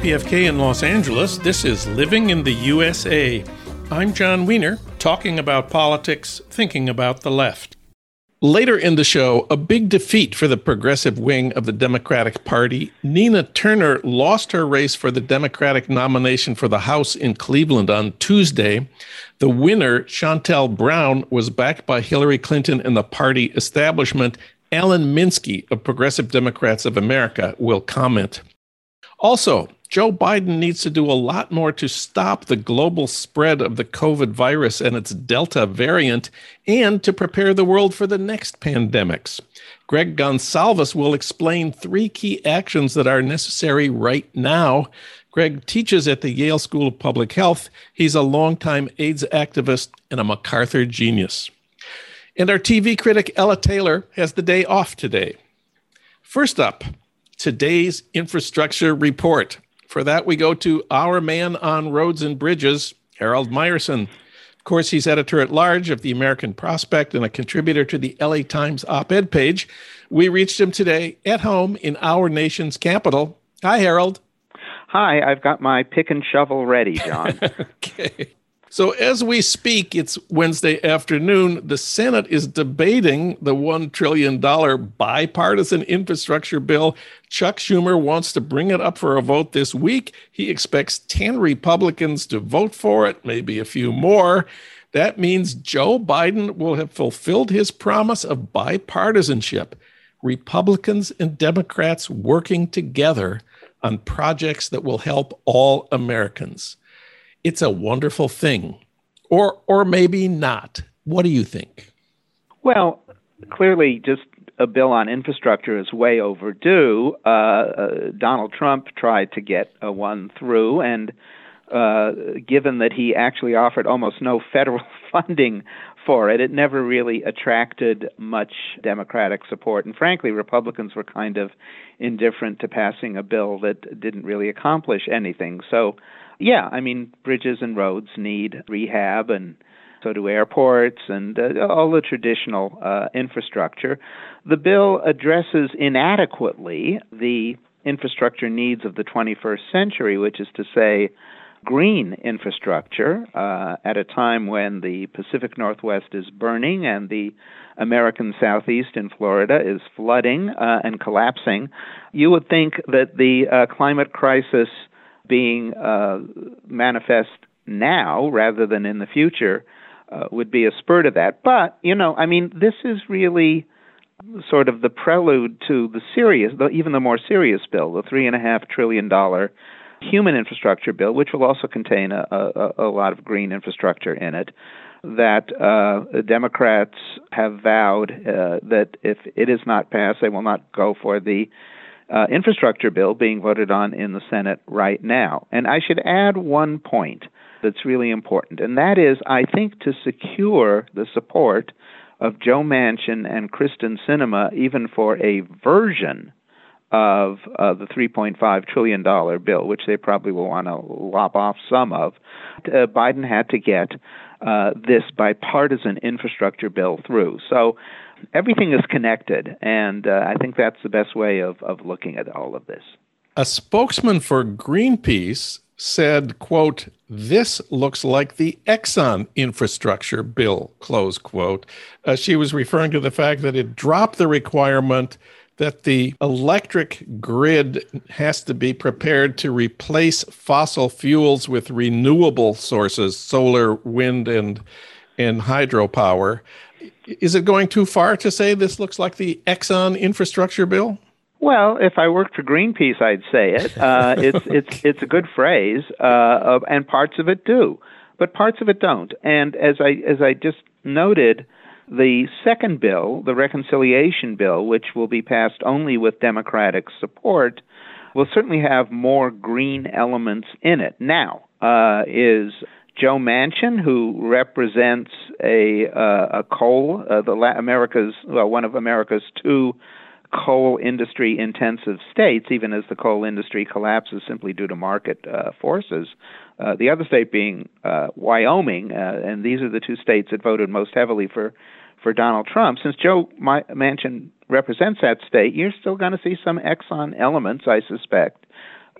KPFK in Los Angeles. This is Living in the USA. I'm Jon Wiener, talking about politics, thinking about the left. Later in the show, a big defeat for the progressive wing of the Democratic Party. Nina Turner lost her race for the Democratic nomination for the House in Cleveland on Tuesday. The winner, Shontel Brown, was backed by Hillary Clinton and the party establishment. Alan Minsky of Progressive Democrats of America will comment. Also, Joe Biden needs to do a lot more to stop the global spread of the COVID virus and its Delta variant and to prepare the world for the next pandemics. Greg Gonsalves will explain three key actions that are necessary right now. Greg teaches at the Yale School of Public Health. He's a longtime AIDS activist and a MacArthur genius. And our TV critic Ella Taylor has the day off today. First up, today's infrastructure report. For that, we go to our man on roads and bridges, Harold Meyerson. Of course, he's editor at large of the American Prospect and a contributor to the LA Times op ed page. We reached him today at home in our nation's capital. Hi, Harold. Hi, I've got my pick and shovel ready, John. okay. So, as we speak, it's Wednesday afternoon. The Senate is debating the $1 trillion bipartisan infrastructure bill. Chuck Schumer wants to bring it up for a vote this week. He expects 10 Republicans to vote for it, maybe a few more. That means Joe Biden will have fulfilled his promise of bipartisanship. Republicans and Democrats working together on projects that will help all Americans it's a wonderful thing. Or or maybe not. What do you think? Well, clearly just a bill on infrastructure is way overdue. Uh, uh, Donald Trump tried to get a one through, and uh, given that he actually offered almost no federal funding for it, it never really attracted much Democratic support. And frankly, Republicans were kind of indifferent to passing a bill that didn't really accomplish anything. So yeah, I mean, bridges and roads need rehab, and so do airports and uh, all the traditional uh, infrastructure. The bill addresses inadequately the infrastructure needs of the 21st century, which is to say, green infrastructure uh, at a time when the Pacific Northwest is burning and the American Southeast in Florida is flooding uh, and collapsing. You would think that the uh, climate crisis being uh, manifest now rather than in the future uh, would be a spur to that. But you know, I mean, this is really sort of the prelude to the serious, even the more serious bill, the three and a half trillion dollar human infrastructure bill, which will also contain a, a, a lot of green infrastructure in it. That uh, Democrats have vowed uh, that if it is not passed, they will not go for the uh, infrastructure bill being voted on in the Senate right now. And I should add one point that's really important, and that is I think to secure the support of Joe Manchin and Kyrsten Sinema, even for a version of uh, the $3.5 trillion bill, which they probably will want to lop off some of, uh, Biden had to get uh, this bipartisan infrastructure bill through. So everything is connected, and uh, I think that's the best way of, of looking at all of this. A spokesman for Greenpeace said, quote, this looks like the Exxon infrastructure bill, close quote. Uh, she was referring to the fact that it dropped the requirement that the electric grid has to be prepared to replace fossil fuels with renewable sources, solar, wind, and, and hydropower is it going too far to say this looks like the Exxon infrastructure bill? Well, if I worked for Greenpeace, I'd say it. Uh, it's it's it's a good phrase, uh, and parts of it do, but parts of it don't. And as I as I just noted, the second bill, the reconciliation bill, which will be passed only with Democratic support, will certainly have more green elements in it. Now, uh, is Joe Manchin, who represents a uh, a coal, uh, the La- America's well, one of America's two coal industry intensive states, even as the coal industry collapses simply due to market uh, forces. Uh, the other state being uh, Wyoming, uh, and these are the two states that voted most heavily for for Donald Trump. Since Joe Manchin represents that state, you're still going to see some Exxon elements, I suspect,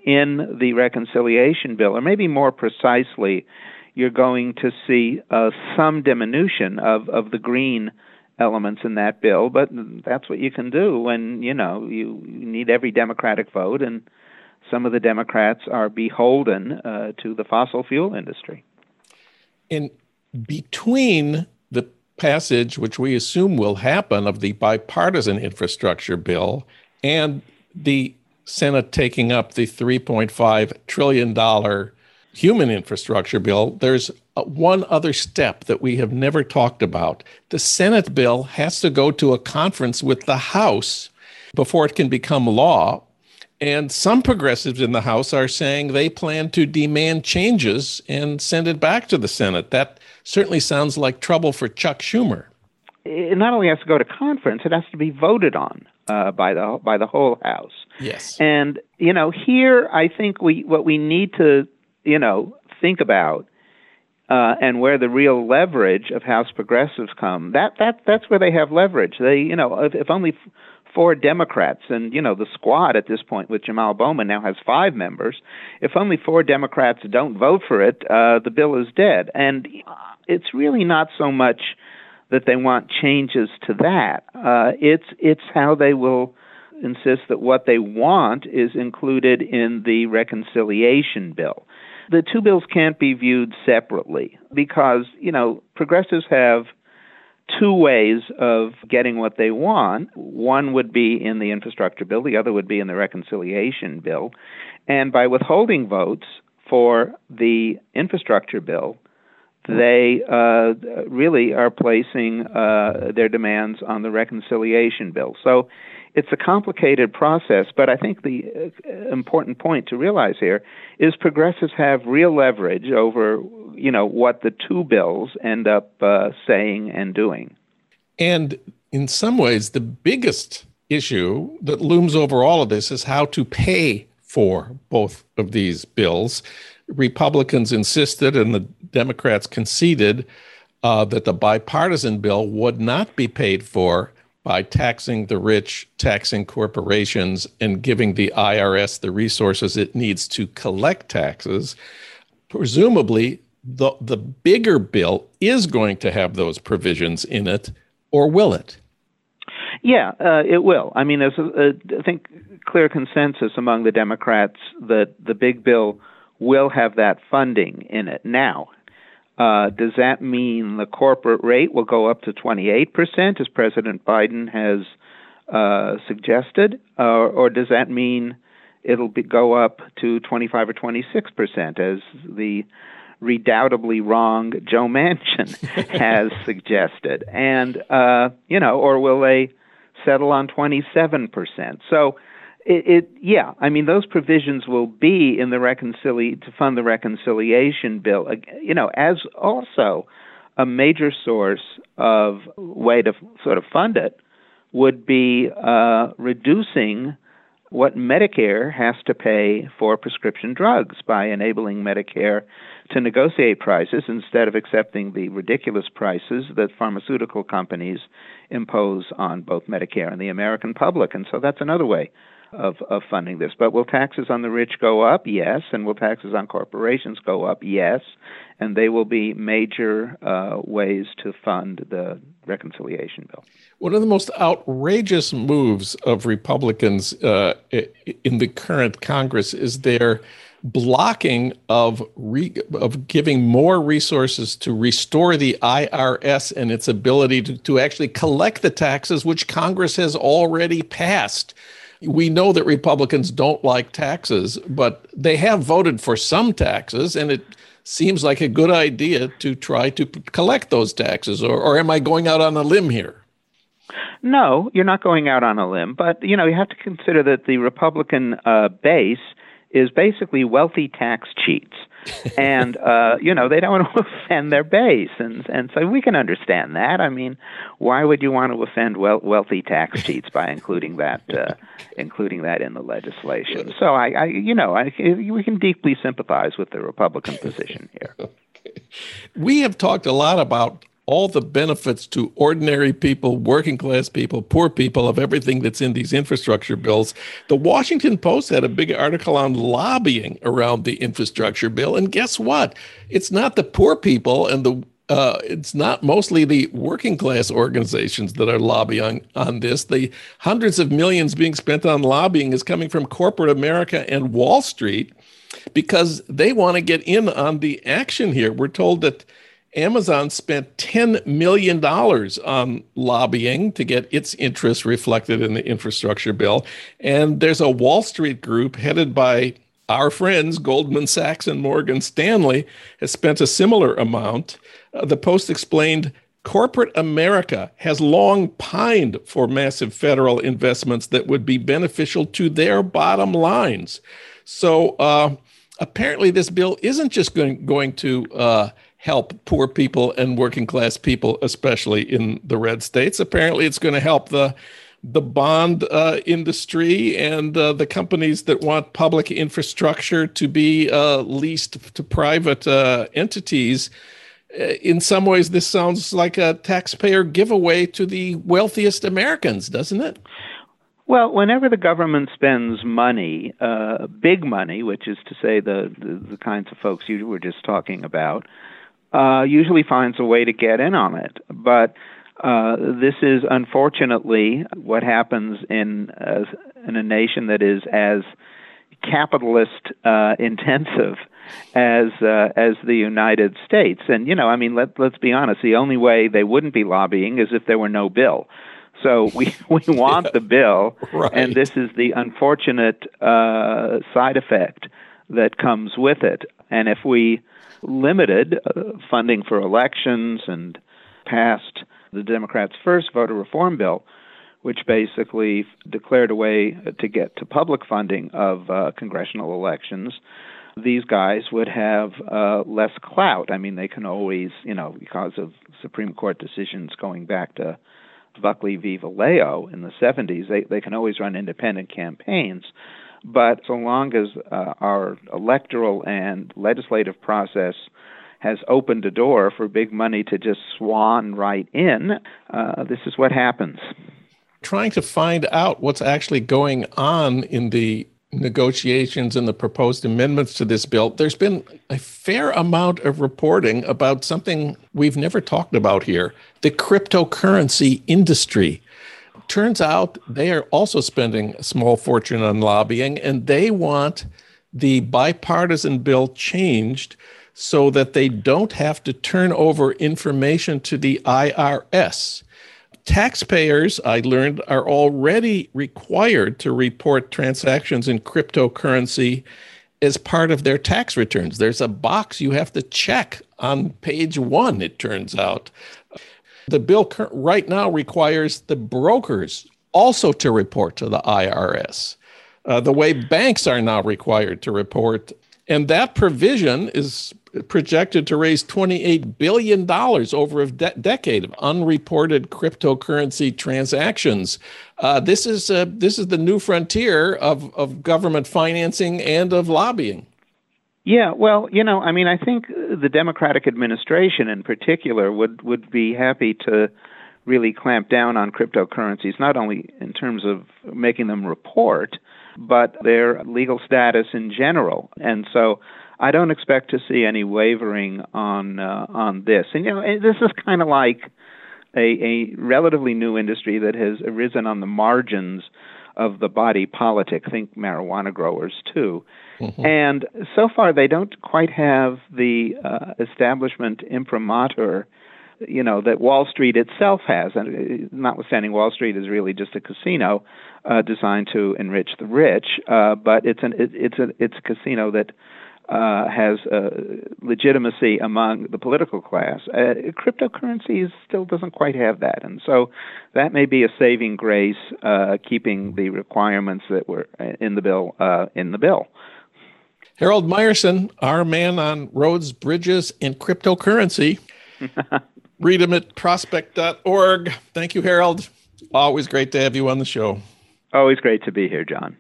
in the reconciliation bill, or maybe more precisely, you're going to see uh, some diminution of, of the green elements in that bill, but that's what you can do when you know you, need every Democratic vote, and some of the Democrats are beholden uh, to the fossil fuel industry. In between the passage, which we assume will happen, of the bipartisan infrastructure bill and the Senate taking up the $3.5 trillion human infrastructure bill, there's one other step that we have never talked about. The Senate bill has to go to a conference with the House before it can become law. And some progressives in the House are saying they plan to demand changes and send it back to the Senate. That certainly sounds like trouble for Chuck Schumer. It not only has to go to conference, it has to be voted on uh, by the by the whole House. Yes. And you know, here I think we what we need to you know think about uh, and where the real leverage of House progressives come. That that that's where they have leverage. They you know if, if only four Democrats, and you know the squad at this point with Jamal Bowman now has five members. If only four Democrats don't vote for it, uh, the bill is dead. And it's really not so much that they want changes to that. Uh, it's it's how they will insist that what they want is included in the reconciliation bill. The two bills can't be viewed separately because you know progressives have two ways of getting what they want. One would be in the infrastructure bill, the other would be in the reconciliation bill. And by withholding votes for the infrastructure bill, they uh, really are placing uh, their demands on the reconciliation bill. So it's a complicated process, but I think the uh, important point to realize here is progressives have real leverage over, you know, what the two bills end up uh, saying and doing. And in some ways, the biggest issue that looms over all of this is how to pay for both of these bills. Republicans insisted, and the Democrats conceded uh, that the bipartisan bill would not be paid for by taxing the rich, taxing corporations, and giving the IRS the resources it needs to collect taxes. Presumably, the, the bigger bill is going to have those provisions in it, or will it? Yeah, uh, it will. I mean, there's, a, a, I think, clear consensus among the Democrats that the big bill will have that funding in it. Now, uh, does that mean the corporate rate will go up to 28%, as President Biden has uh, suggested, uh, or does that mean it'll be, go up to 25 or 26%, as the redoubtably wrong Joe Manchin has suggested? And, uh, you know, or will they settle on 27%? So, it, it, yeah, I mean those provisions will be in the reconcili- to fund the reconciliation bill. You know, as also a major source of way to sort of fund it would be uh, reducing what Medicare has to pay for prescription drugs by enabling Medicare to negotiate prices instead of accepting the ridiculous prices that pharmaceutical companies impose on both Medicare and the American public. And so that's another way of, of funding this. But will taxes on the rich go up? Yes. And will taxes on corporations go up? Yes. And they will be major uh, ways to fund the reconciliation bill. One of the most outrageous moves of Republicans uh, in the current Congress is their blocking of re- of giving more resources to restore the IRS and its ability to, to actually collect the taxes which Congress has already passed we know that Republicans don't like taxes, but they have voted for some taxes, and it seems like a good idea to try to collect those taxes. Or, or am I going out on a limb here? No, you're not going out on a limb, but you know you have to consider that the Republican uh, base is basically wealthy tax cheats and uh, you know they don't want to offend their base, and and so we can understand that. I mean, why would you want to offend wel- wealthy tax cheats by including that uh, including that in the legislation? So I, I you know, I, we can deeply sympathize with the Republican position here. We have talked a lot about all the benefits to ordinary people, working class people, poor people of everything that's in these infrastructure bills. The Washington Post had a big article on lobbying around the infrastructure bill. And guess what? It's not the poor people and the uh, it's not mostly the working class organizations that are lobbying on this. The hundreds of millions being spent on lobbying is coming from corporate America and Wall Street because they want to get in on the action here. We're told that Amazon spent $10 million on lobbying to get its interests reflected in the infrastructure bill. And there's a Wall Street group headed by our friends, Goldman Sachs and Morgan Stanley, has spent a similar amount. Uh, the Post explained corporate America has long pined for massive federal investments that would be beneficial to their bottom lines. So uh, apparently, this bill isn't just going, going to uh, help poor people and working class people, especially in the red states. Apparently, it's going to help the the bond uh, industry and uh, the companies that want public infrastructure to be uh, leased to private uh, entities. Uh, in some ways, this sounds like a taxpayer giveaway to the wealthiest Americans, doesn't it? Well, whenever the government spends money, uh, big money, which is to say the, the, the kinds of folks you were just talking about, uh, usually finds a way to get in on it. But uh, this is unfortunately what happens in uh, in a nation that is as capitalist uh, intensive as uh, as the United States. And you know, I mean, let let's be honest. The only way they wouldn't be lobbying is if there were no bill. So we we want yeah, the bill, right. and this is the unfortunate uh, side effect that comes with it. And if we limited uh, funding for elections and passed the Democrats' first voter reform bill, which basically declared a way to get to public funding of uh, congressional elections, these guys would have uh, less clout. I mean, they can always, you know, because of Supreme Court decisions going back to Buckley v. Valeo in the 70s, they, they can always run independent campaigns. But so long as uh, our electoral and legislative process has opened a door for big money to just swan right in, uh, this is what happens. Trying to find out what's actually going on in the negotiations and the proposed amendments to this bill, there's been a fair amount of reporting about something we've never talked about here the cryptocurrency industry. Turns out they are also spending a small fortune on lobbying, and they want the bipartisan bill changed so that they don't have to turn over information to the IRS taxpayers, I learned, are already required to report transactions in cryptocurrency as part of their tax returns. There's a box you have to check on page one, it turns out. The bill right now requires the brokers also to report to the IRS. Uh, the way banks are now required to report. And that provision is projected to raise $28 billion over a de- decade of unreported cryptocurrency transactions. Uh, this, is, uh, this is the new frontier of, of government financing and of lobbying. Yeah, well, you know, I mean, I think the Democratic administration in particular would, would be happy to really clamp down on cryptocurrencies, not only in terms of making them report, but their legal status in general. And so I don't expect to see any wavering on uh, on this. And you know, this is kind of like a, a relatively new industry that has arisen on the margins of the body politic. Think marijuana growers too. Mm-hmm. And so far, they don't quite have the uh, establishment imprimatur you know that Wall Street itself has, and uh, notwithstanding Wall Street is really just a casino uh, designed to enrich the rich, uh, but it's an it, it's a it's a casino that uh, has uh, legitimacy among the political class. Uh, cryptocurrency still doesn't quite have that, and so that may be a saving grace, uh, keeping the requirements that were in the bill uh, in the bill. Harold Meyerson, our man on roads, bridges, and cryptocurrency. Read him at prospect.org. Thank you, Harold. Always great to have you on the show. Always great to be here, John.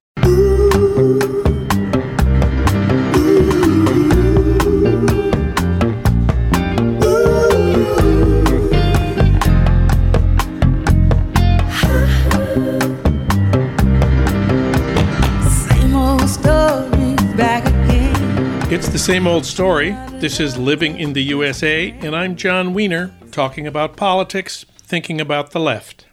It's the same old story. This is Living in the USA, and I'm Jon Wiener, talking about politics, thinking about the left.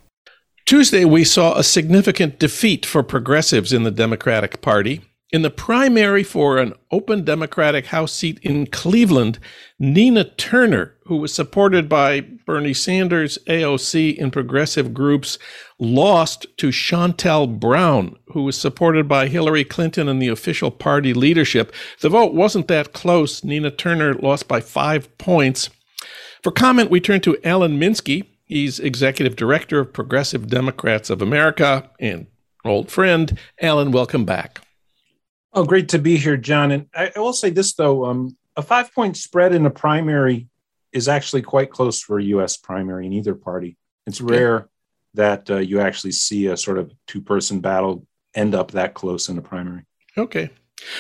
Tuesday, we saw a significant defeat for progressives in the Democratic Party. In the primary for an open Democratic House seat in Cleveland, Nina Turner, who was supported by Bernie Sanders, AOC, and progressive groups, lost to Shontel Brown, who was supported by Hillary Clinton and the official party leadership. The vote wasn't that close. Nina Turner lost by five points. For comment, we turn to Alan Minsky. He's executive director of Progressive Democrats of America and old friend. Alan, welcome back. Oh, great to be here, John. And I, I will say this, though um, a five point spread in a primary is actually quite close for a U.S. primary in either party. It's rare that uh, you actually see a sort of two person battle end up that close in a primary. Okay.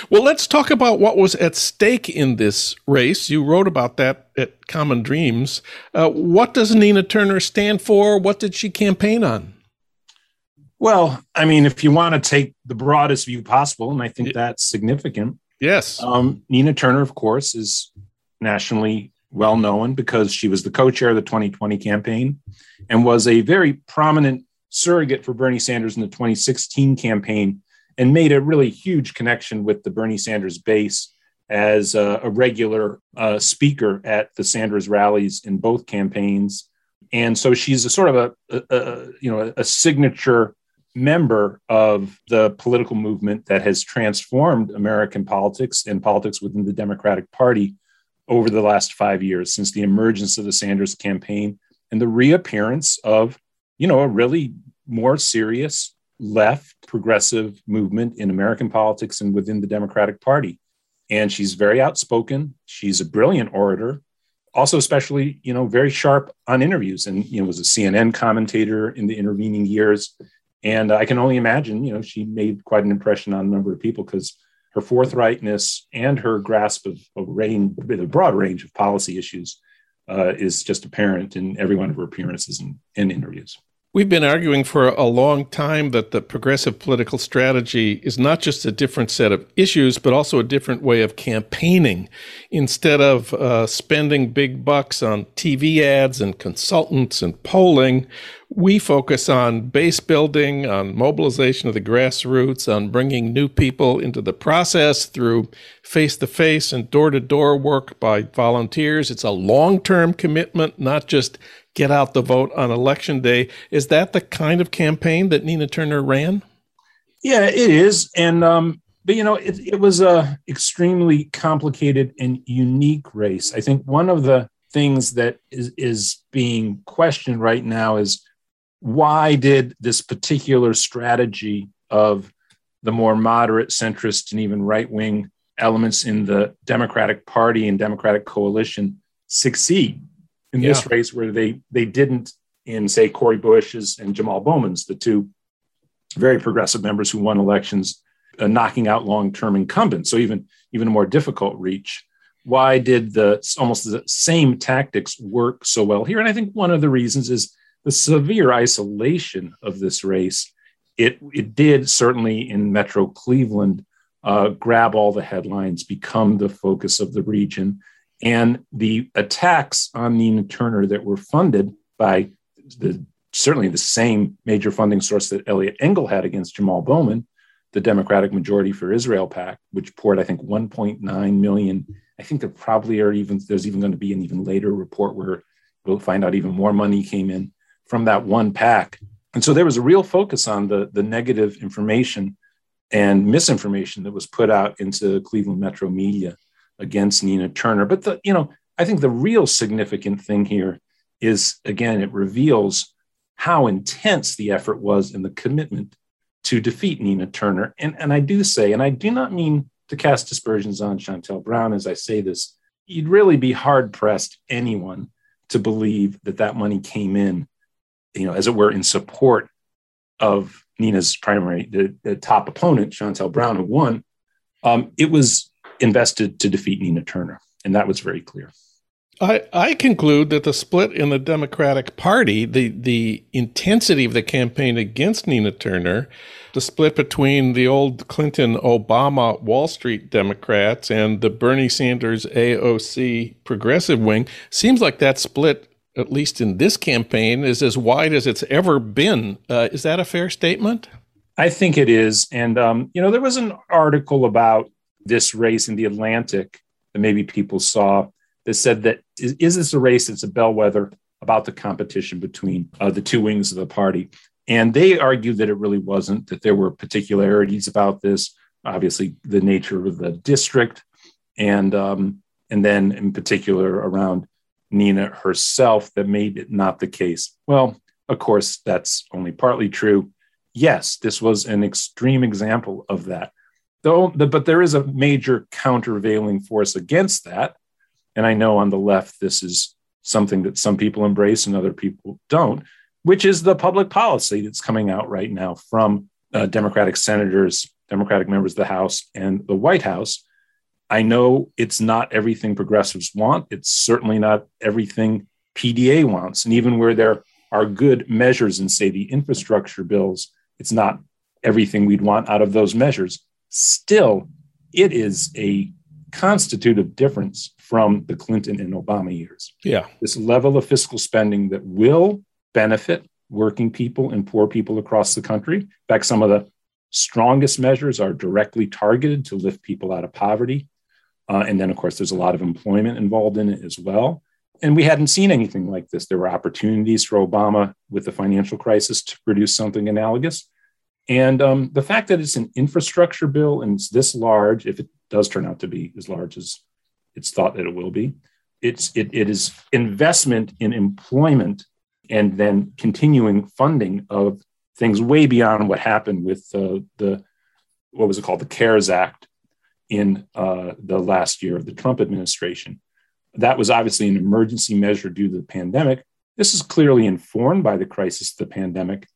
Well, let's talk about what was at stake in this race. You wrote about that at Common Dreams. Uh, what does Nina Turner stand for? What did she campaign on? Well, I mean, if you want to take the broadest view possible, and I think that's significant. Yes. Um, Nina Turner, of course, is nationally well known because she was the co chair of the 2020 campaign and was a very prominent surrogate for Bernie Sanders in the 2016 campaign and made a really huge connection with the Bernie Sanders base as a, a regular uh, speaker at the Sanders rallies in both campaigns. And so she's a sort of a, a, a you know a signature member of the political movement that has transformed American politics and politics within the Democratic Party over the last five years since the emergence of the Sanders campaign and the reappearance of, you know, a really more serious left progressive movement in American politics and within the Democratic Party. And she's very outspoken. She's a brilliant orator, also especially, you know, very sharp on interviews and, you know, was a CNN commentator in the intervening years and I can only imagine, you know, she made quite an impression on a number of people because her forthrightness and her grasp of a range, a broad range of policy issues uh, is just apparent in every one of her appearances and, and interviews. We've been arguing for a long time that the progressive political strategy is not just a different set of issues, but also a different way of campaigning. Instead of uh, spending big bucks on TV ads and consultants and polling, we focus on base building, on mobilization of the grassroots, on bringing new people into the process through face to face and door to door work by volunteers. It's a long term commitment, not just get out the vote on election day. Is that the kind of campaign that Nina Turner ran? Yeah, it is. And, um, but you know, it, it was a extremely complicated and unique race. I think one of the things that is, is being questioned right now is why did this particular strategy of the more moderate, centrist, and even right wing elements in the Democratic Party and Democratic coalition succeed? In yeah. this race where they they didn't in say Cori Bush's and Jamal Bowman's, the two very progressive members who won elections, uh, knocking out long-term incumbents. So even even a more difficult reach. Why did the almost the same tactics work so well here? And I think one of the reasons is the severe isolation of this race. It it did certainly in Metro Cleveland uh, grab all the headlines, become the focus of the region and the attacks on Nina Turner that were funded by the certainly the same major funding source that Eliot Engel had against Jamal Bowman, the Democratic Majority for Israel PAC, which poured, I think, 1.9 million. I think there probably are even there's even going to be an even later report where we'll find out even more money came in from that one PAC. And so there was a real focus on the, the negative information and misinformation that was put out into Cleveland metro media against Nina Turner. But the, you know, I think the real significant thing here is again, it reveals how intense the effort was and the commitment to defeat Nina Turner. And, and I do say, and I do not mean to cast dispersions on Shontel Brown as I say this, you'd really be hard pressed anyone to believe that that money came in, you know, as it were, in support of Nina's primary, the, the top opponent, Shontel Brown, who won. Um, it was invested to defeat Nina Turner. And that was very clear. I, I conclude that the split in the Democratic Party, the, the intensity of the campaign against Nina Turner, the split between the old Clinton Obama Wall Street Democrats and the Bernie Sanders AOC progressive wing, seems like that split, at least in this campaign, is as wide as it's ever been. Uh, is that a fair statement? I think it is. And, um, you know, there was an article about this race in the Atlantic that maybe people saw that said that is, is this a race that's a bellwether about the competition between uh, the two wings of the party? And they argued that it really wasn't, that there were particularities about this, obviously, the nature of the district, and, um, and then in particular around Nina herself that made it not the case. Well, of course, that's only partly true. Yes, this was an extreme example of that. Though, but there is a major countervailing force against that, and I know on the left, this is something that some people embrace and other people don't, which is the public policy that's coming out right now from uh, Democratic senators, Democratic members of the House, and the White House. I know it's not everything progressives want. It's certainly not everything PDA wants. And even where there are good measures in, say, the infrastructure bills, it's not everything we'd want out of those measures. Still, it is a constitutive difference from the Clinton and Obama years. Yeah. This level of fiscal spending that will benefit working people and poor people across the country. In fact, some of the strongest measures are directly targeted to lift people out of poverty. Uh, and then, of course, there's a lot of employment involved in it as well. And we hadn't seen anything like this. There were opportunities for Obama with the financial crisis to produce something analogous. And um, the fact that it's an infrastructure bill and it's this large, if it does turn out to be as large as it's thought that it will be. It's it, it is investment in employment and then continuing funding of things way beyond what happened with uh, the what was it called the CARES Act in uh, the last year of the Trump administration. That was obviously an emergency measure due to the pandemic. This is clearly informed by the crisis of the pandemic,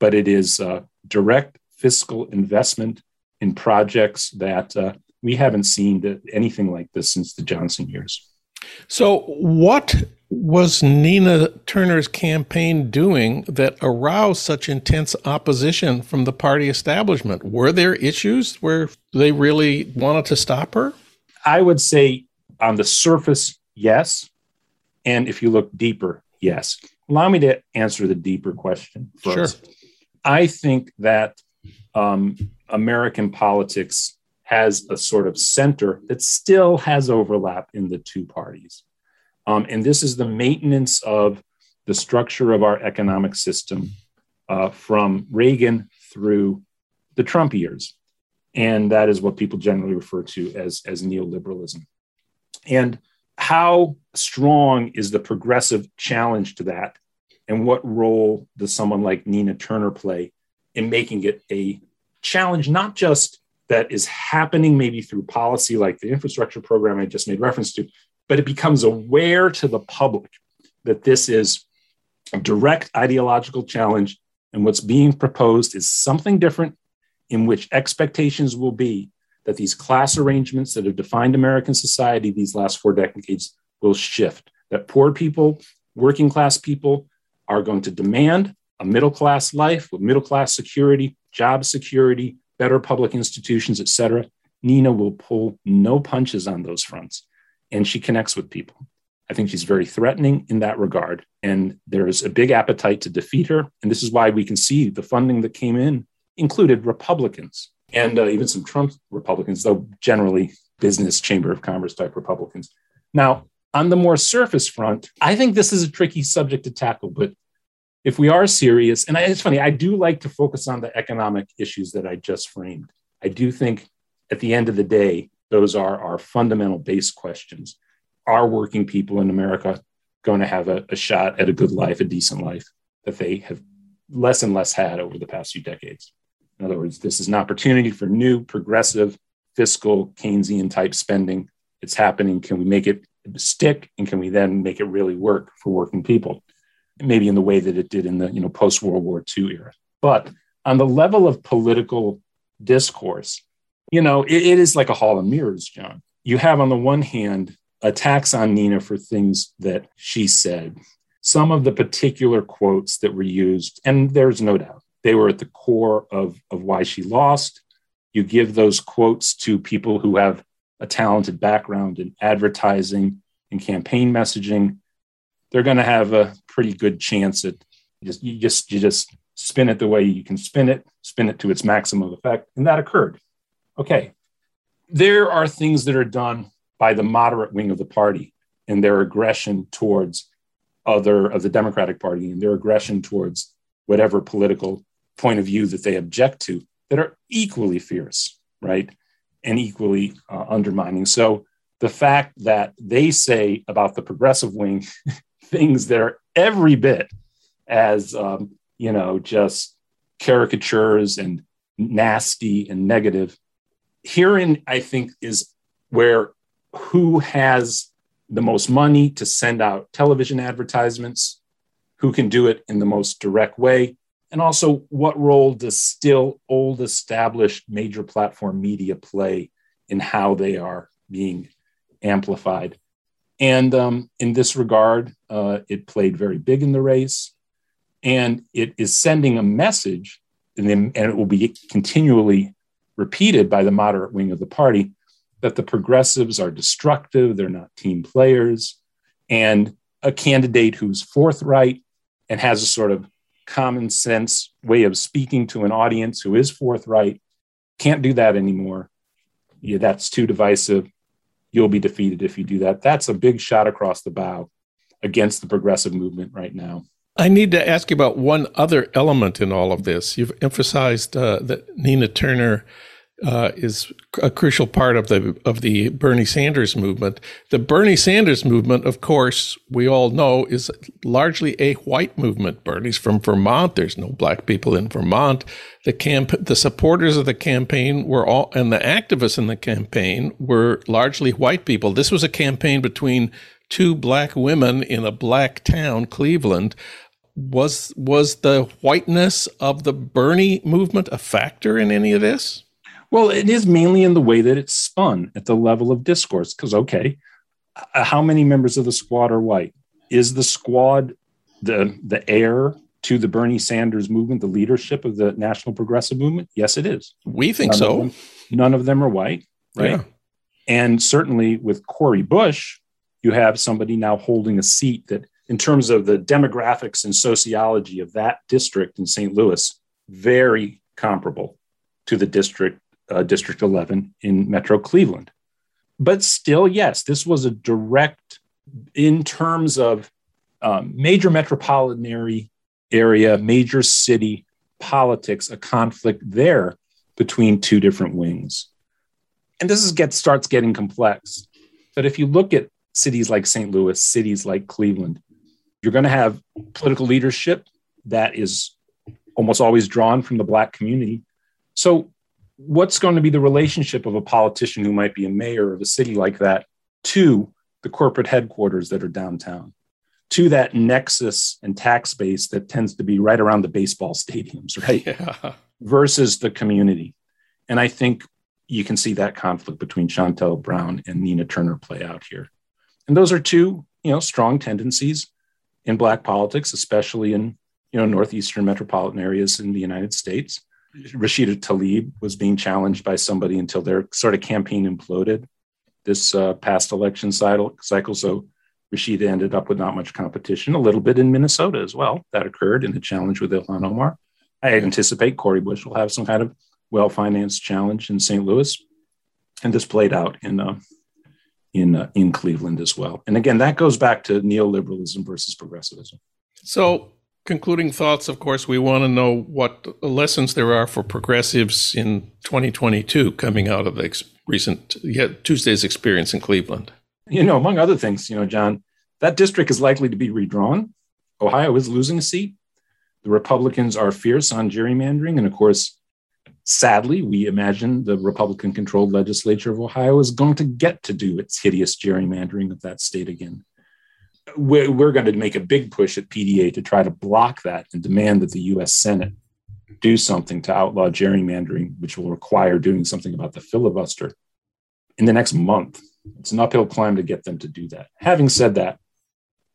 but it is uh, direct fiscal investment in projects that uh, we haven't seen anything like this since the Johnson years. So, what was Nina Turner's campaign doing that aroused such intense opposition from the party establishment? Were there issues where they really wanted to stop her? I would say on the surface, yes. And if you look deeper, yes. Allow me to answer the deeper question first. Sure. I think that um, American politics has a sort of center that still has overlap in the two parties. Um, and this is the maintenance of the structure of our economic system uh, from Reagan through the Trump years. And that is what people generally refer to as, as neoliberalism. And how strong is the progressive challenge to that? And what role does someone like Nina Turner play in making it a challenge, not just that is happening maybe through policy like the infrastructure program I just made reference to, but it becomes aware to the public that this is a direct ideological challenge and what's being proposed is something different in which expectations will be that these class arrangements that have defined American society these last four decades will shift, that poor people, working class people are going to demand a middle class life with middle class security, job security, better public institutions, et cetera. Nina will pull no punches on those fronts, and she connects with people. I think she's very threatening in that regard. And there's a big appetite to defeat her. And this is why we can see the funding that came in included Republicans and uh, even some Trump Republicans, though generally business chamber of commerce type Republicans. Now, on the more surface front, I think this is a tricky subject to tackle, but if we are serious, and it's funny, I do like to focus on the economic issues that I just framed. I do think at the end of the day, those are our fundamental base questions. Are working people in America going to have a, a shot at a good life, a decent life that they have less and less had over the past few decades? In other words, this is an opportunity for new, progressive, fiscal, Keynesian type spending. It's happening. Can we make it stick? And can we then make it really work for working people? Maybe in the way that it did in the you know post World War II era. But on the level of political discourse, you know, it, it is like a hall of mirrors, John. You have on the one hand attacks on Nina for things that she said. Some of the particular quotes that were used, and there's no doubt, they were at the core of, of why she lost. You give those quotes to people who have a talented background in advertising and campaign messaging, they're going to have a pretty good chance at just you just you just spin it the way you can spin it, spin it to its maximum effect, and that occurred. Okay, there are things that are done by the moderate wing of the party and their aggression towards other of the Democratic Party and their aggression towards whatever political point of view that they object to that are equally fierce, right? And equally uh, undermining. So the fact that they say about the progressive wing things that are every bit as, um, you know, just caricatures and nasty and negative. Herein, I think, is where who has the most money to send out television advertisements, who can do it in the most direct way, and also, what role does still old established major platform media play in how they are being amplified? And um, in this regard, uh, it played very big in the race. And it is sending a message, and, then, and it will be continually repeated by the moderate wing of the party that the progressives are destructive, they're not team players, and a candidate who's forthright and has a sort of common sense way of speaking to an audience who is forthright. Can't do that anymore. Yeah, that's too divisive. You'll be defeated if you do that. That's a big shot across the bow against the progressive movement right now. I need to ask you about one other element in all of this. You've emphasized uh, that Nina Turner uh, is a crucial part of the of the Bernie Sanders movement. The Bernie Sanders movement, of course, we all know is largely a white movement. Bernie's from Vermont. There's no black people in Vermont. The camp, the supporters of the campaign were all, and the activists in the campaign were largely white people. This was a campaign between two black women in a black town, Cleveland. Was was the whiteness of the Bernie movement a factor in any of this? Well, it is mainly in the way that it's spun at the level of discourse. Because, okay, uh, how many members of the squad are white? Is the squad the, the heir to the Bernie Sanders movement, the leadership of the National Progressive Movement? Yes, it is. We think none so. Of them, none of them are white, right? Yeah. And certainly with Cori Bush, you have somebody now holding a seat that, in terms of the demographics and sociology of that district in St. Louis, very comparable to the district uh, District 11 in Metro Cleveland. But still, yes, this was a direct, in terms of um, major metropolitan area, major city politics, a conflict there between two different wings. And this is get, starts getting complex. But if you look at cities like St. Louis, cities like Cleveland, you're going to have political leadership that is almost always drawn from the Black community. So what's going to be the relationship of a politician who might be a mayor of a city like that to the corporate headquarters that are downtown, to that nexus and tax base that tends to be right around the baseball stadiums, right? Yeah. Versus the community. And I think you can see that conflict between Shontel Brown and Nina Turner play out here. And those are two, you know, strong tendencies in black politics, especially in, you know, northeastern metropolitan areas in the United States. Rashida Tlaib was being challenged by somebody until their sort of campaign imploded this uh, past election cycle. So Rashida ended up with not much competition, a little bit in Minnesota as well. That occurred in the challenge with Ilhan Omar. I anticipate Cori Bush will have some kind of well financed challenge in St. Louis. And this played out in, uh, in, uh, in Cleveland as well. And again, that goes back to neoliberalism versus progressivism. So concluding thoughts, of course, we want to know what lessons there are for progressives in 2022 coming out of the ex- recent yeah, Tuesday's experience in Cleveland. You know, among other things, you know, John, that district is likely to be redrawn. Ohio is losing a seat. The Republicans are fierce on gerrymandering. And of course, sadly, we imagine the Republican controlled legislature of Ohio is going to get to do its hideous gerrymandering of that state again we're, we're going to make a big push at PDA to try to block that and demand that the US Senate do something to outlaw gerrymandering, which will require doing something about the filibuster in the next month. It's an uphill climb to get them to do that. Having said that,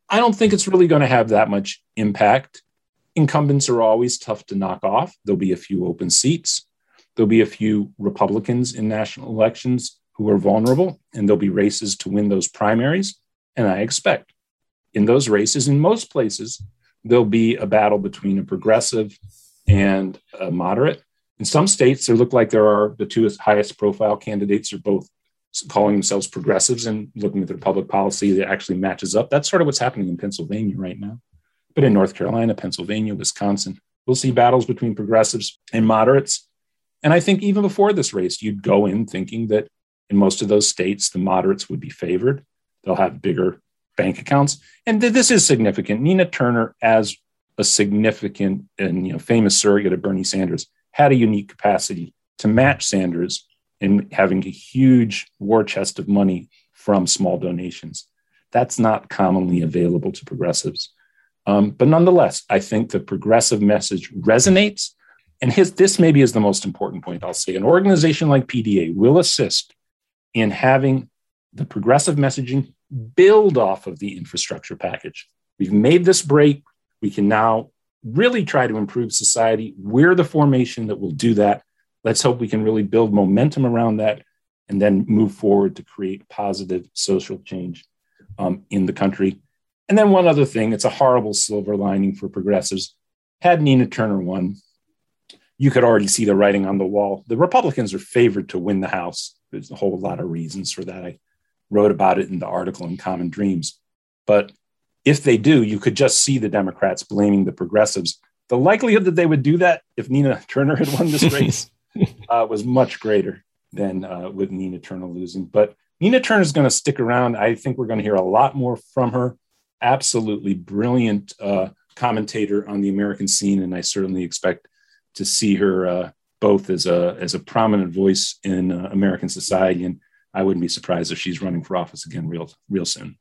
I don't think it's really going to have that much impact. Incumbents are always tough to knock off. There'll be a few open seats. There'll be a few Republicans in national elections who are vulnerable, and there'll be races to win those primaries. And I expect in those races, in most places, there'll be a battle between a progressive and a moderate. In some states, there look like there are the two highest profile candidates are both calling themselves progressives and looking at their public policy that actually matches up. That's sort of what's happening in Pennsylvania right now. But in North Carolina, Pennsylvania, Wisconsin, we'll see battles between progressives and moderates. And I think even before this race, you'd go in thinking that in most of those states, the moderates would be favored. They'll have bigger bank accounts. And th- this is significant. Nina Turner, as a significant and you know, famous surrogate of Bernie Sanders, had a unique capacity to match Sanders in having a huge war chest of money from small donations. That's not commonly available to progressives. Um, but nonetheless, I think the progressive message resonates. And his, this maybe is the most important point I'll say. An organization like PDA will assist in having the progressive messaging build off of the infrastructure package. We've made this break. We can now really try to improve society. We're the formation that will do that. Let's hope we can really build momentum around that and then move forward to create positive social change um, in the country. And then one other thing it's a horrible silver lining for progressives. Had Nina Turner won, you could already see the writing on the wall. The Republicans are favored to win the House. There's a whole lot of reasons for that. I wrote about it in the article in Common Dreams. But if they do, you could just see the Democrats blaming the progressives. The likelihood that they would do that if Nina Turner had won this race uh, was much greater than uh, with Nina Turner losing. But Nina Turner is going to stick around. I think we're going to hear a lot more from her. Absolutely brilliant uh, commentator on the American scene, and I certainly expect to see her uh, both as a as a prominent voice in uh, American society, and I wouldn't be surprised if she's running for office again real real soon.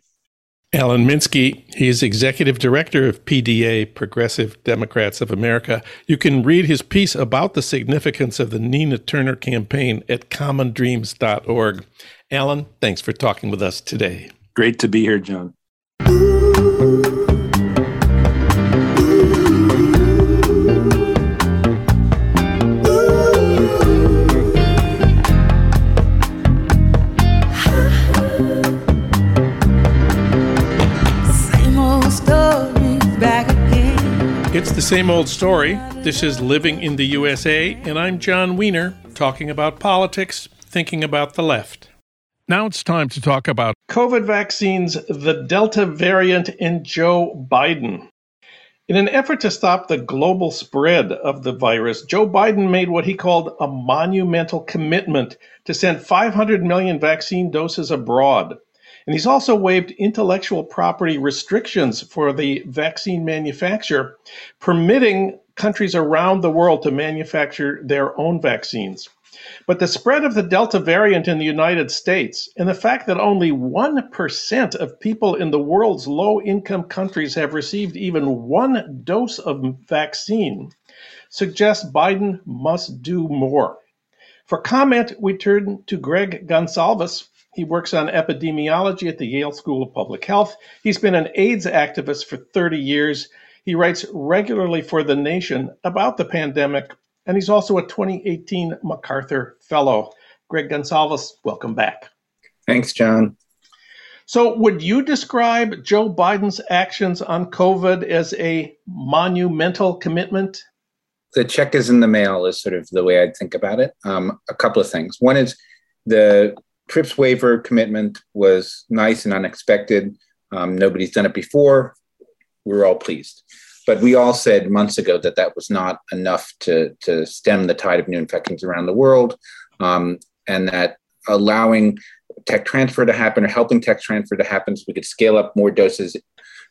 Alan Minsky, he is executive director of PDA, Progressive Democrats of America. You can read his piece about the significance of the Nina Turner campaign at commondreams.org. Alan, thanks for talking with us today. Great to be here, Jon. It's the same old story. This is Living in the USA, and I'm Jon Wiener, talking about politics, thinking about the left. Now it's time to talk about COVID vaccines, the Delta variant, and Joe Biden. In an effort to stop the global spread of the virus, Joe Biden made what he called a monumental commitment to send 500 million vaccine doses abroad. And he's also waived intellectual property restrictions for the vaccine manufacturer, permitting countries around the world to manufacture their own vaccines. But the spread of the Delta variant in the United States and the fact that only 1% of people in the world's low income countries have received even one dose of vaccine suggests Biden must do more. For comment, we turn to Greg Gonsalves, he works on epidemiology at the Yale School of Public Health. He's been an AIDS activist for 30 years. He writes regularly for The Nation about the pandemic, and he's also a 2018 MacArthur Fellow. Greg Gonsalves, welcome back. Thanks, Jon. So, would you describe Joe Biden's actions on COVID as a monumental commitment? The check is in the mail, is sort of the way I'd think about it. Um, a couple of things. One is the TRIPS waiver commitment was nice and unexpected. Um, nobody's done it before. We are all pleased. But we all said months ago that that was not enough to, to stem the tide of new infections around the world, um, and that allowing tech transfer to happen or helping tech transfer to happen so we could scale up more doses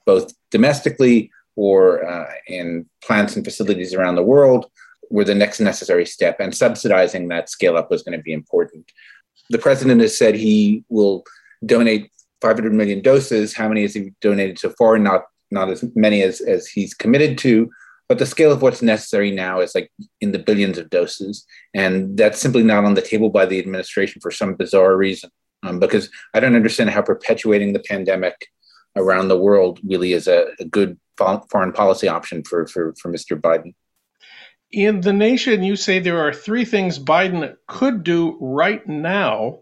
both domestically or uh, in plants and facilities around the world were the next necessary step. And subsidizing that scale up was going to be important the president has said he will donate 500 million doses. How many has he donated so far? Not not as many as, as he's committed to. But the scale of what's necessary now is like in the billions of doses. And that's simply not on the table by the administration for some bizarre reason. um, because I don't understand how perpetuating the pandemic around the world really is a, a good foreign policy option for, for, for Mr. Biden. In The Nation, you say there are three things Biden could do right now.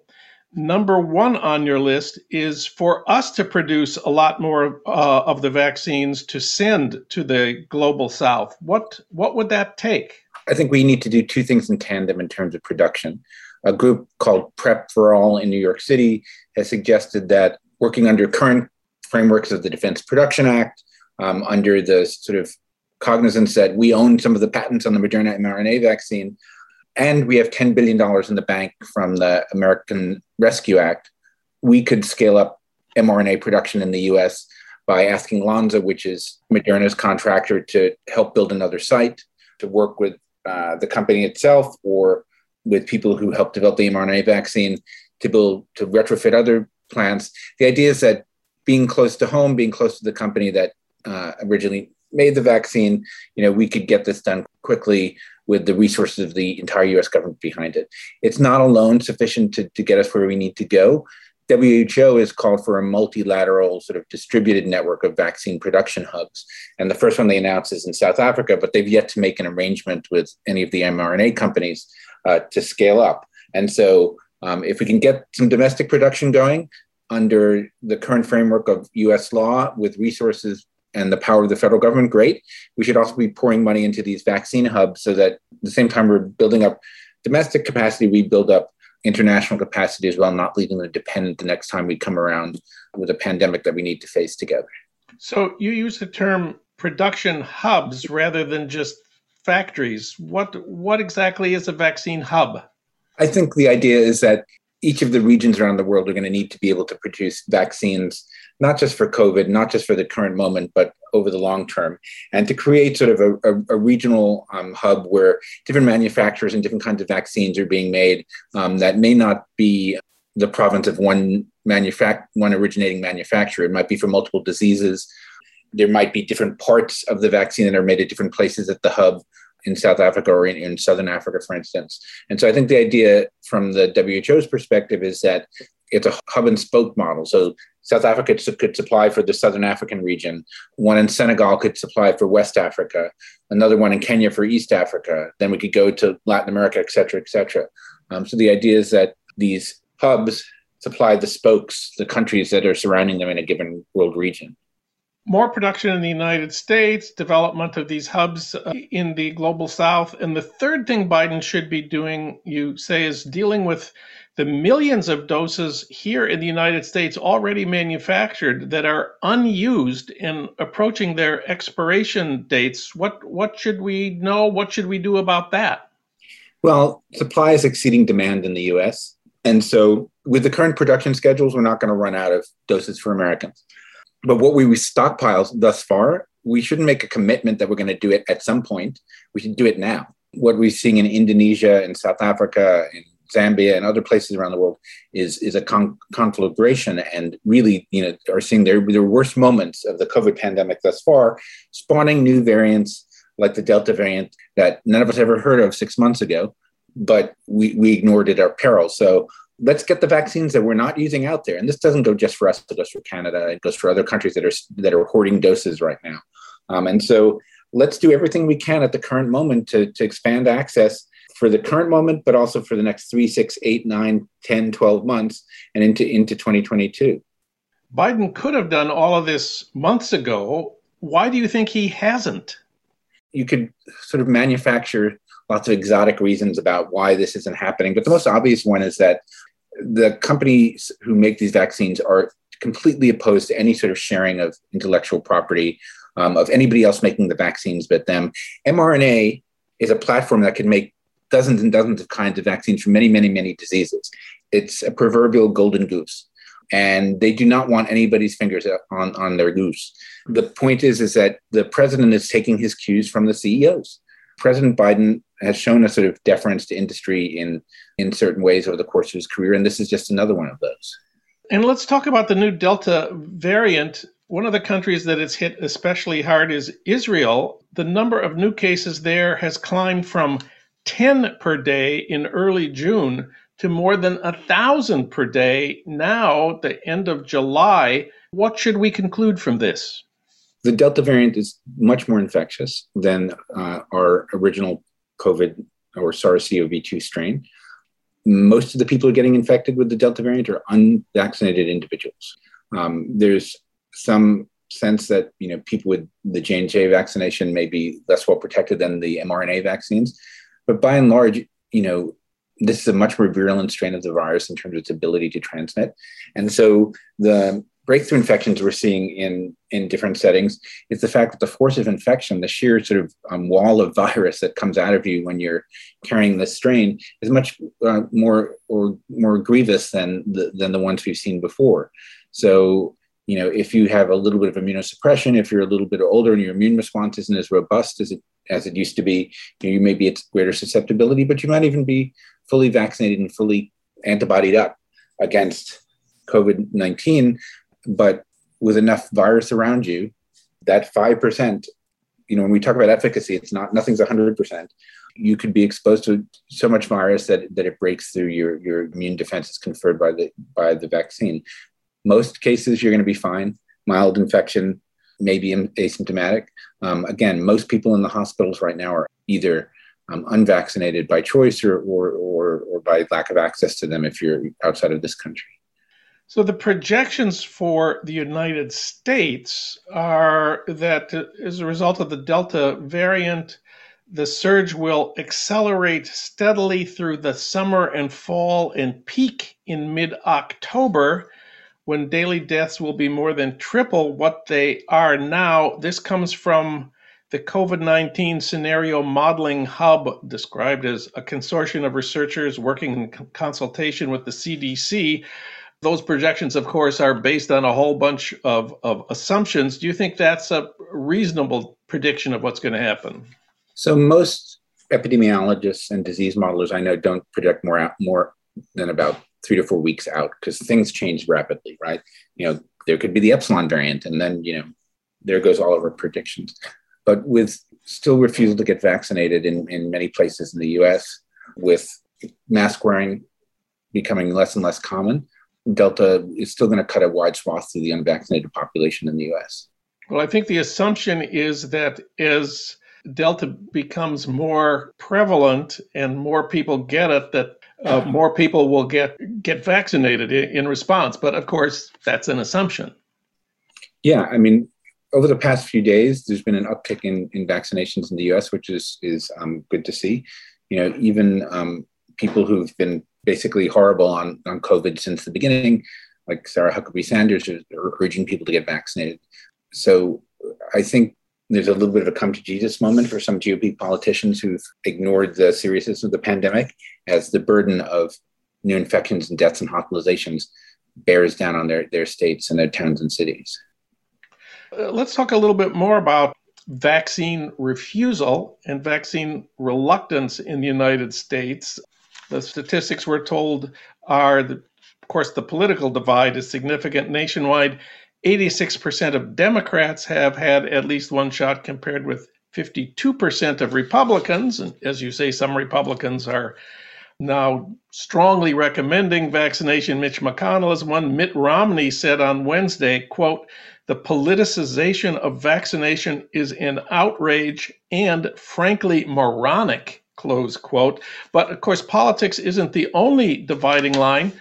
Number one on your list is for us to produce a lot more uh, of the vaccines to send to the global south. What, what would that take? I think we need to do two things in tandem in terms of production. A group called PrEP4All in New York City has suggested that working under current frameworks of the Defense Production Act, um, under the sort of cognizance that we own some of the patents on the Moderna mRNA vaccine, and we have $10 billion in the bank from the American Rescue Act, we could scale up mRNA production in the US by asking Lonza, which is Moderna's contractor, to help build another site, to work with uh, the company itself or with people who help develop the mRNA vaccine to build to retrofit other plants. The idea is that being close to home, being close to the company that uh, originally made the vaccine, you know, we could get this done quickly with the resources of the entire U.S. government behind it. It's not alone sufficient to, to get us where we need to go. WHO has called for a multilateral sort of distributed network of vaccine production hubs. And the first one they announced is in South Africa, but they've yet to make an arrangement with any of the mRNA companies uh, to scale up. And so, um, if we can get some domestic production going under the current framework of US law with resources and the power of the federal government, great. We should also be pouring money into these vaccine hubs so that at the same time we're building up domestic capacity, we build up international capacity as well, not leaving them dependent the next time we come around with a pandemic that we need to face together. So you use the term production hubs rather than just factories. What what exactly is a vaccine hub? I think the idea is that each of the regions around the world are going to need to be able to produce vaccines, not just for COVID, not just for the current moment, but over the long term, and to create sort of a, a, a regional um, hub where different manufacturers and different kinds of vaccines are being made um, that may not be the province of one manufact one originating manufacturer. It might be for multiple diseases. There might be different parts of the vaccine that are made at different places at the hub in South Africa or in, in, Southern Africa, for instance. And so I think the idea from the WHO's perspective is that it's a hub and spoke model. So South Africa could supply for the Southern African region, one in Senegal could supply for West Africa, another one in Kenya for East Africa. Then we could go to Latin America, et cetera, et cetera. Um, so the idea is that these hubs supply the spokes, the countries that are surrounding them in a given world region more production in the United States, development of these hubs uh, in the global south. And the third thing Biden should be doing, you say, is dealing with the millions of doses here in the United States already manufactured that are unused and approaching their expiration dates. What what should we know? What should we do about that? Well, supply is exceeding demand in the US. And so with the current production schedules, we're not going to run out of doses for Americans but what we stockpiled thus far, we shouldn't make a commitment that we're going to do it at some point. We should do it now. What we're seeing in Indonesia and South Africa and Zambia and other places around the world is is a con- conflagration, and really, you know, are seeing their their worst moments of the COVID pandemic thus far, spawning new variants like the Delta variant that none of us ever heard of six months ago, but we we ignored it at our peril. So let's get the vaccines that we're not using out there. And this doesn't go just for us; it goes for Canada. It goes for other countries that are that are hoarding doses right now. Um, and so, let's do everything we can at the current moment to to expand access for the current moment, but also for the next three, six, eight, nine, 10, 12 months and into into 2022. Biden could have done all of this months ago. Why do you think he hasn't? You could sort of manufacture lots of exotic reasons about why this isn't happening. But the most obvious one is that the companies who make these vaccines are completely opposed to any sort of sharing of intellectual property um, of anybody else making the vaccines but them. mRNA is a platform that can make dozens and dozens of kinds of vaccines for many, many, many diseases. It's a proverbial golden goose. And they do not want anybody's fingers on, on their goose. The point is, is that the president is taking his cues from the CEOs. President Biden has shown a sort of deference to industry in in certain ways over the course of his career, and this is just another one of those. And let's talk about the new Delta variant. One of the countries that it's hit especially hard is Israel. The number of new cases there has climbed from 10 per day in early June to more than a thousand per day now, the end of July. What should we conclude from this? The Delta variant is much more infectious than uh, our original COVID or SARS CoV 2 strain. Most of the people getting infected with the Delta variant are unvaccinated individuals. Um, there's some sense that you know people with the J and J vaccination may be less well protected than the mRNA vaccines, but by and large, you know, this is a much more virulent strain of the virus in terms of its ability to transmit, and so the breakthrough infections we're seeing in in different settings is the fact that the force of infection, the sheer sort of um, wall of virus that comes out of you when you're carrying this strain, is much uh, more or more grievous than the, than the ones we've seen before. So you know, if you have a little bit of immunosuppression, if you're a little bit older and your immune response isn't as robust as it as it used to be, you, know, you may be at greater susceptibility, but you might even be fully vaccinated and fully antibodied up against COVID nineteen. But with enough virus around you, that five percent, you know, when we talk about efficacy, it's not nothing's hundred percent. You could be exposed to so much virus that, that it breaks through your, your immune defenses conferred by the by the vaccine. Most cases, you're going to be fine. Mild infection, maybe asymptomatic. Um, again, most people in the hospitals right now are either um, unvaccinated by choice or, or, or, or by lack of access to them if you're outside of this country. So the projections for the United States are that as a result of the Delta variant, the surge will accelerate steadily through the summer and fall and peak in mid October when daily deaths will be more than triple what they are now. This comes from the COVID 19 Scenario Modeling Hub, described as a consortium of researchers working in consultation with the CDC. Those projections, of course, are based on a whole bunch of, of assumptions. Do you think that's a reasonable prediction of what's going to happen? So, most epidemiologists and disease modelers I know don't project more, out, more than about three to four weeks out because things change rapidly, right? You know, there could be the epsilon variant, and then you know, there goes all of our predictions. But with still refusal to get vaccinated in, in many places in the US, with mask wearing becoming less and less common, Delta is still going to cut a wide swath through the unvaccinated population in the US. Well, I think the assumption is that as Delta becomes more prevalent and more people get it, that uh, more people will get get vaccinated in response. But of course, that's an assumption. Yeah, I mean, over the past few days, there's been an uptick in, in vaccinations in the U.S., which is is um, good to see. You know, even um, people who've been basically horrible on on COVID since the beginning, like Sarah Huckabee Sanders, are urging people to get vaccinated. So I think there's a little bit of a come to Jesus moment for some GOP politicians who've ignored the seriousness of the pandemic as the burden of new infections and deaths and hospitalizations bears down on their, their states and their towns and cities. Uh, let's talk a little bit more about vaccine refusal and vaccine reluctance in the United States. The statistics we're told are, the, of course, the political divide is significant nationwide. 86% of Democrats have had at least one shot, compared with 52% of Republicans. And as you say, some Republicans are now strongly recommending vaccination. Mitch McConnell is one. Mitt Romney said on Wednesday, quote, the politicization of vaccination is an outrage and frankly moronic, close quote. But of course, politics isn't the only dividing line.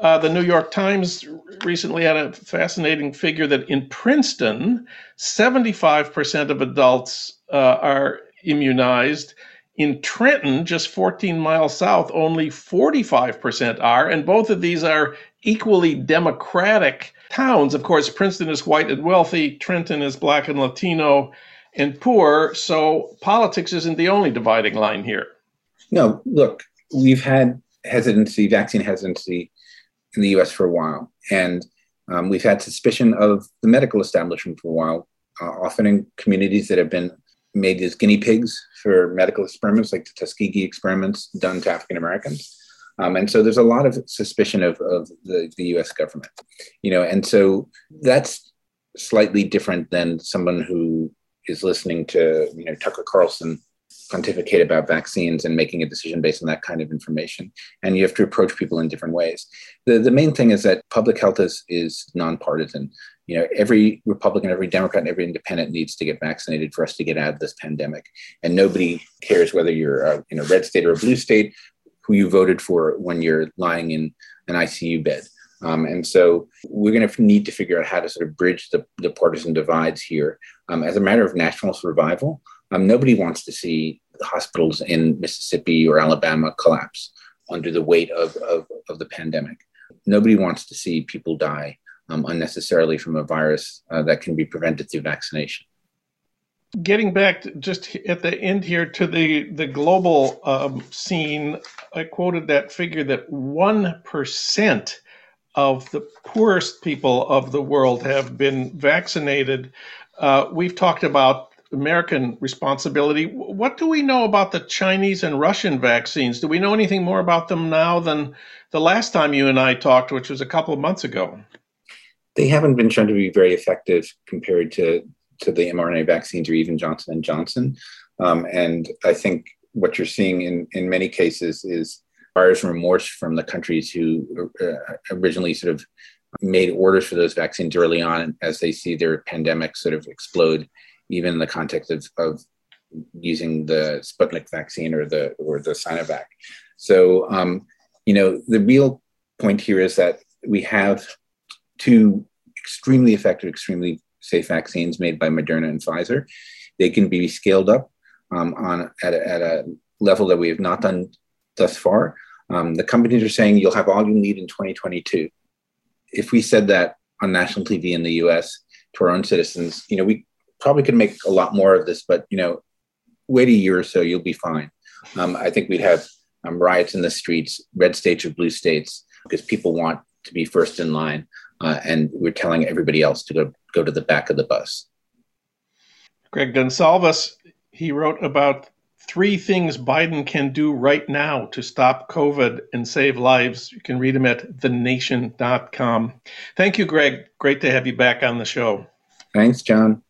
Uh, the New York Times recently had a fascinating figure that in Princeton, 75% of adults uh, are immunized. In Trenton, just 14 miles south, only 45% are. And both of these are equally democratic towns. Of course, Princeton is white and wealthy, Trenton is black and Latino and poor. So politics isn't the only dividing line here. No, look, we've had hesitancy, vaccine hesitancy in the US for a while. And um, we've had suspicion of the medical establishment for a while, uh, often in communities that have been made as guinea pigs for medical experiments, like the Tuskegee experiments done to African Americans. Um, and so there's a lot of suspicion of, of the, the US government, you know, and so that's slightly different than someone who is listening to, you know, Tucker Carlson pontificate about vaccines and making a decision based on that kind of information. And you have to approach people in different ways. The, the main thing is that public health is, is nonpartisan. You know, every Republican, every Democrat, and every independent needs to get vaccinated for us to get out of this pandemic. And nobody cares whether you're in a red state or a blue state, who you voted for when you're lying in an ICU bed. Um, and so we're going to need to figure out how to sort of bridge the, the partisan divides here. Um, as a matter of national survival, um, nobody wants to see hospitals in Mississippi or Alabama collapse under the weight of, of, of the pandemic. Nobody wants to see people die um, unnecessarily from a virus uh, that can be prevented through vaccination. Getting back just at the end here to the the global um, scene, I quoted that figure that one percent of the poorest people of the world have been vaccinated. Uh, we've talked about American responsibility. What do we know about the Chinese and Russian vaccines? Do we know anything more about them now than the last time you and I talked, which was a couple of months ago? They haven't been shown to be very effective compared to, to the mRNA vaccines or even Johnson and Johnson. Um, and I think what you're seeing in, in many cases is buyer's remorse from the countries who uh, originally sort of made orders for those vaccines early on as they see their pandemic sort of explode even in the context of, of using the Sputnik vaccine or the or the Sinovac. So um, you know the real point here is that we have two extremely effective, extremely safe vaccines made by Moderna and Pfizer. They can be scaled up um, on at a, at a level that we have not done thus far. Um, the companies are saying you'll have all you need in 2022. If we said that on national TV in the U.S. to our own citizens, you know, we probably could make a lot more of this, but you know, wait a year or so, you'll be fine. Um, I think we'd have um, riots in the streets, red states or blue states, because people want to be first in line, uh, and we're telling everybody else to go go to the back of the bus. Greg Gonsalves, he wrote about three things Biden can do right now to stop COVID and save lives. You can read them at thenation.com. Thank you, Greg. Great to have you back on the show. Thanks, Jon.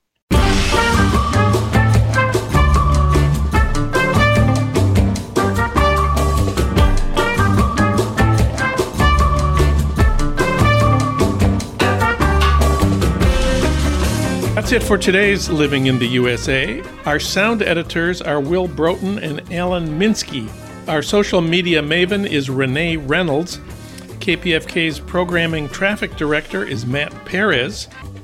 That's it for today's Living in the USA. Our sound editors are Will Broughton and Alan Minsky. Our social media maven is Renee Reynolds. KPFK's programming traffic director is Matt Perez.